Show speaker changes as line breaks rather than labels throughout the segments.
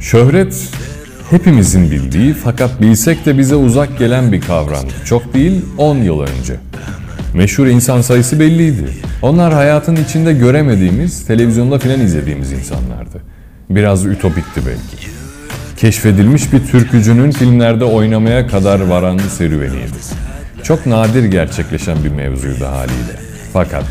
Şöhret hepimizin bildiği fakat bilsek de bize uzak gelen bir kavramdı. Çok değil 10 yıl önce. Meşhur insan sayısı belliydi. Onlar hayatın içinde göremediğimiz, televizyonda filan izlediğimiz insanlardı. Biraz ütopikti belki. Keşfedilmiş bir türkücünün filmlerde oynamaya kadar varan serüveniydi. Çok nadir gerçekleşen bir mevzuydu haliyle. Fakat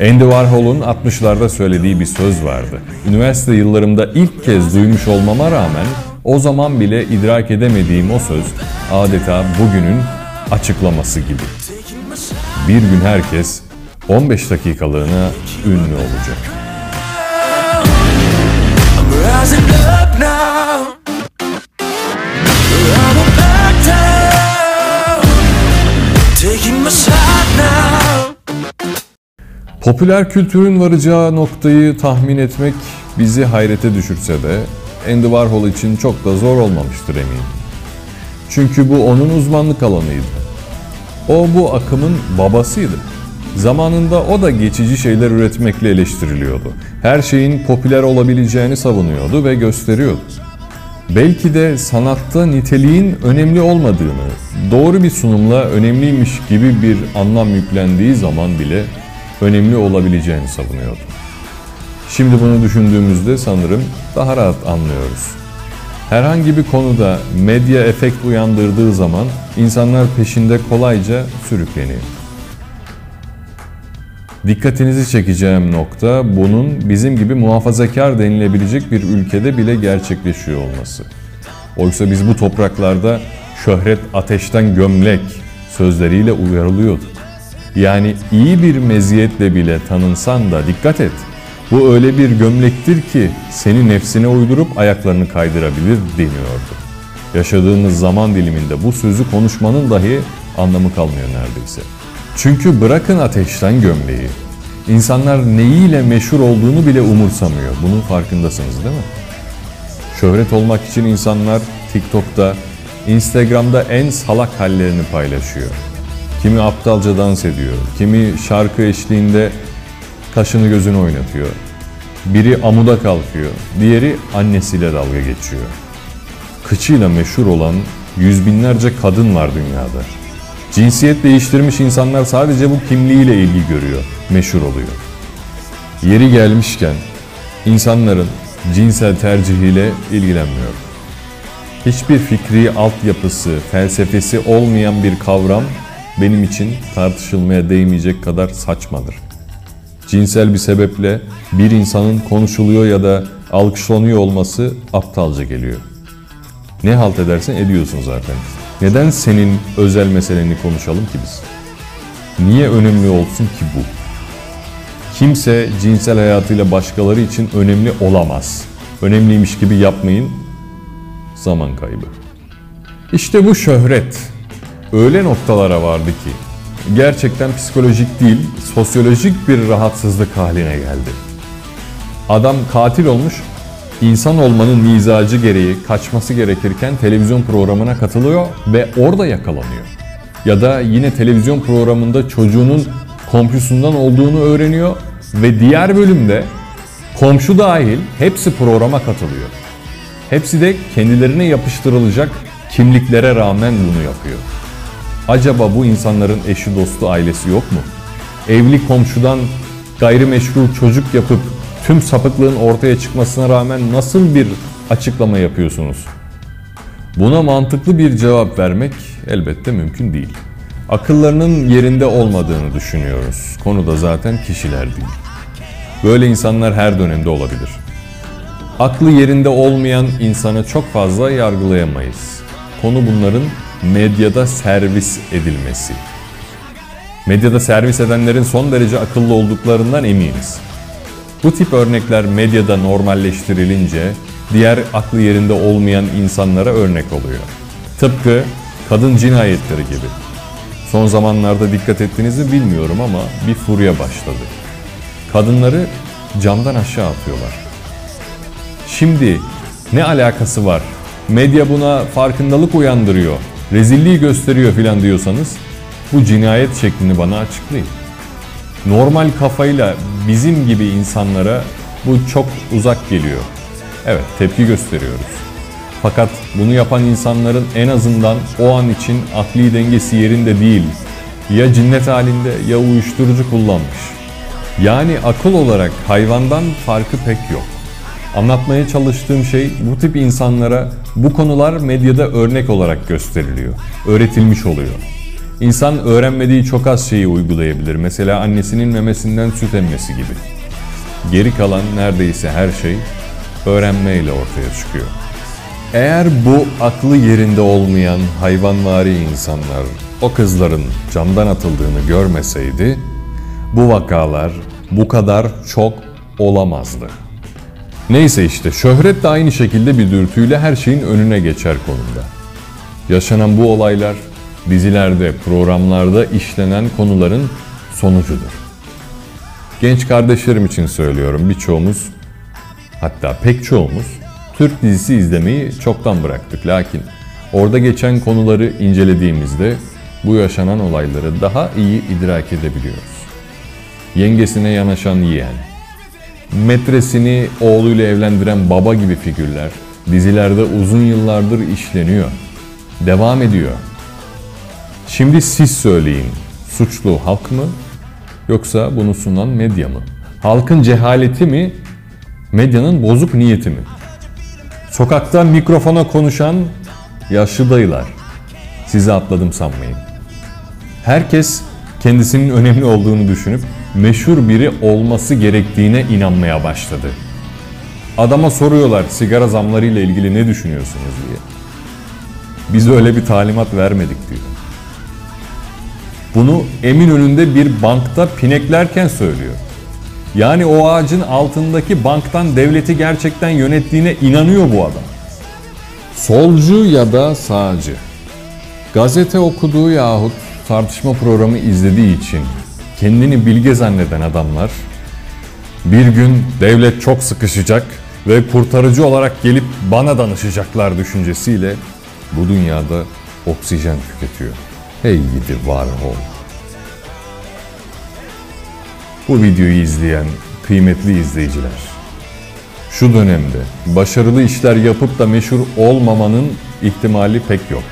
Andy Warhol'un 60'larda söylediği bir söz vardı. Üniversite yıllarımda ilk kez duymuş olmama rağmen o zaman bile idrak edemediğim o söz adeta bugünün açıklaması gibi. Bir gün herkes 15 dakikalığına ünlü olacak.
I'm rising up now.
Popüler kültürün varacağı noktayı tahmin etmek bizi hayrete düşürse de Andy Warhol için çok da zor olmamıştır eminim. Çünkü bu onun uzmanlık alanıydı. O bu akımın babasıydı. Zamanında o da geçici şeyler üretmekle eleştiriliyordu. Her şeyin popüler olabileceğini savunuyordu ve gösteriyordu. Belki de sanatta niteliğin önemli olmadığını, doğru bir sunumla önemliymiş gibi bir anlam yüklendiği zaman bile önemli olabileceğini savunuyordu. Şimdi bunu düşündüğümüzde sanırım daha rahat anlıyoruz. Herhangi bir konuda medya efekt uyandırdığı zaman insanlar peşinde kolayca sürükleniyor. Dikkatinizi çekeceğim nokta bunun bizim gibi muhafazakar denilebilecek bir ülkede bile gerçekleşiyor olması. Oysa biz bu topraklarda şöhret ateşten gömlek sözleriyle uyarılıyordu. Yani iyi bir meziyetle bile tanınsan da dikkat et. Bu öyle bir gömlektir ki seni nefsine uydurup ayaklarını kaydırabilir deniyordu. Yaşadığımız zaman diliminde bu sözü konuşmanın dahi anlamı kalmıyor neredeyse. Çünkü bırakın ateşten gömleği. İnsanlar neyiyle meşhur olduğunu bile umursamıyor. Bunun farkındasınız değil mi? Şöhret olmak için insanlar TikTok'ta, Instagram'da en salak hallerini paylaşıyor. Kimi aptalca dans ediyor, kimi şarkı eşliğinde kaşını gözünü oynatıyor. Biri amuda kalkıyor, diğeri annesiyle dalga geçiyor. Kıçıyla meşhur olan yüz binlerce kadın var dünyada. Cinsiyet değiştirmiş insanlar sadece bu kimliğiyle ilgi görüyor, meşhur oluyor. Yeri gelmişken insanların cinsel tercihiyle ilgilenmiyor. Hiçbir fikri altyapısı, felsefesi olmayan bir kavram benim için tartışılmaya değmeyecek kadar saçmadır. Cinsel bir sebeple bir insanın konuşuluyor ya da alkışlanıyor olması aptalca geliyor. Ne halt edersen ediyorsun zaten. Neden senin özel meseleni konuşalım ki biz? Niye önemli olsun ki bu? Kimse cinsel hayatıyla başkaları için önemli olamaz. Önemliymiş gibi yapmayın. Zaman kaybı. İşte bu şöhret öyle noktalara vardı ki gerçekten psikolojik değil, sosyolojik bir rahatsızlık haline geldi. Adam katil olmuş, insan olmanın mizacı gereği kaçması gerekirken televizyon programına katılıyor ve orada yakalanıyor. Ya da yine televizyon programında çocuğunun komşusundan olduğunu öğreniyor ve diğer bölümde komşu dahil hepsi programa katılıyor. Hepsi de kendilerine yapıştırılacak kimliklere rağmen bunu yapıyor. Acaba bu insanların eşi, dostu, ailesi yok mu? Evli komşudan gayrimeşru çocuk yapıp tüm sapıklığın ortaya çıkmasına rağmen nasıl bir açıklama yapıyorsunuz? Buna mantıklı bir cevap vermek elbette mümkün değil. Akıllarının yerinde olmadığını düşünüyoruz. Konu da zaten kişiler değil. Böyle insanlar her dönemde olabilir. Aklı yerinde olmayan insanı çok fazla yargılayamayız. Konu bunların medyada servis edilmesi. Medyada servis edenlerin son derece akıllı olduklarından eminiz. Bu tip örnekler medyada normalleştirilince diğer aklı yerinde olmayan insanlara örnek oluyor. Tıpkı kadın cinayetleri gibi. Son zamanlarda dikkat ettiğinizi bilmiyorum ama bir furya başladı. Kadınları camdan aşağı atıyorlar. Şimdi ne alakası var? Medya buna farkındalık uyandırıyor, rezilliği gösteriyor filan diyorsanız bu cinayet şeklini bana açıklayın. Normal kafayla bizim gibi insanlara bu çok uzak geliyor. Evet, tepki gösteriyoruz. Fakat bunu yapan insanların en azından o an için akli dengesi yerinde değil. Ya cinnet halinde ya uyuşturucu kullanmış. Yani akıl olarak hayvandan farkı pek yok. Anlatmaya çalıştığım şey bu tip insanlara bu konular medyada örnek olarak gösteriliyor. Öğretilmiş oluyor. İnsan öğrenmediği çok az şeyi uygulayabilir. Mesela annesinin memesinden süt emmesi gibi. Geri kalan neredeyse her şey öğrenmeyle ortaya çıkıyor. Eğer bu aklı yerinde olmayan hayvanvari insanlar o kızların camdan atıldığını görmeseydi bu vakalar bu kadar çok olamazdı. Neyse işte şöhret de aynı şekilde bir dürtüyle her şeyin önüne geçer konumda. Yaşanan bu olaylar dizilerde, programlarda işlenen konuların sonucudur. Genç kardeşlerim için söylüyorum birçoğumuz hatta pek çoğumuz Türk dizisi izlemeyi çoktan bıraktık. Lakin orada geçen konuları incelediğimizde bu yaşanan olayları daha iyi idrak edebiliyoruz. Yengesine yanaşan yeğen, metresini oğluyla evlendiren baba gibi figürler dizilerde uzun yıllardır işleniyor. Devam ediyor. Şimdi siz söyleyin. Suçlu halk mı yoksa bunu sunan medya mı? Halkın cehaleti mi? Medyanın bozuk niyeti mi? Sokakta mikrofona konuşan yaşlı dayılar. Sizi atladım sanmayın. Herkes kendisinin önemli olduğunu düşünüp meşhur biri olması gerektiğine inanmaya başladı. Adama soruyorlar sigara zamları ile ilgili ne düşünüyorsunuz diye. Biz öyle bir talimat vermedik diyor. Bunu Eminönü'nde bir bankta pineklerken söylüyor. Yani o ağacın altındaki banktan devleti gerçekten yönettiğine inanıyor bu adam. Solcu ya da sağcı. Gazete okuduğu yahut tartışma programı izlediği için kendini bilge zanneden adamlar bir gün devlet çok sıkışacak ve kurtarıcı olarak gelip bana danışacaklar düşüncesiyle bu dünyada oksijen tüketiyor. Hey gidi Warhol. Bu videoyu izleyen kıymetli izleyiciler. Şu dönemde başarılı işler yapıp da meşhur olmamanın ihtimali pek yok.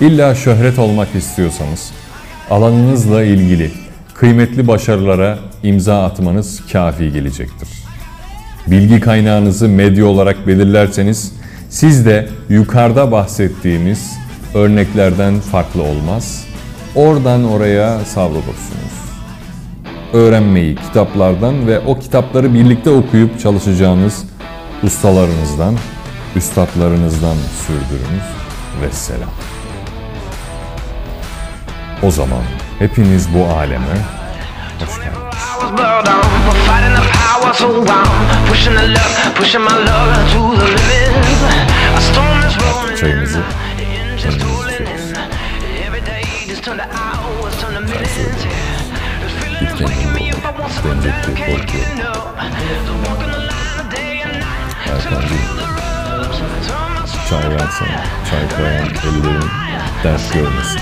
İlla şöhret olmak istiyorsanız alanınızla ilgili kıymetli başarılara imza atmanız kafi gelecektir. Bilgi kaynağınızı medya olarak belirlerseniz siz de yukarıda bahsettiğimiz örneklerden farklı olmaz. Oradan oraya savrulursunuz. Öğrenmeyi kitaplardan ve o kitapları birlikte okuyup çalışacağınız ustalarınızdan, üstadlarınızdan sürdürünüz ve selam. O zaman hepiniz bu aleme hoş geldiniz. Çayımızı
in, engines
kendimiz
tooling
içiyoruz.
in. Every day just turn to hours, turn to minutes. This feeling is
kendin
waking me
bul.
up. I want some
Bence
down,
de
can't
korkuyorum.
get enough. So walking the line day and night till I
Erkancığım
feel the rush. Turn my soul
çay versene. Çay koyan ellerin dert görmesin.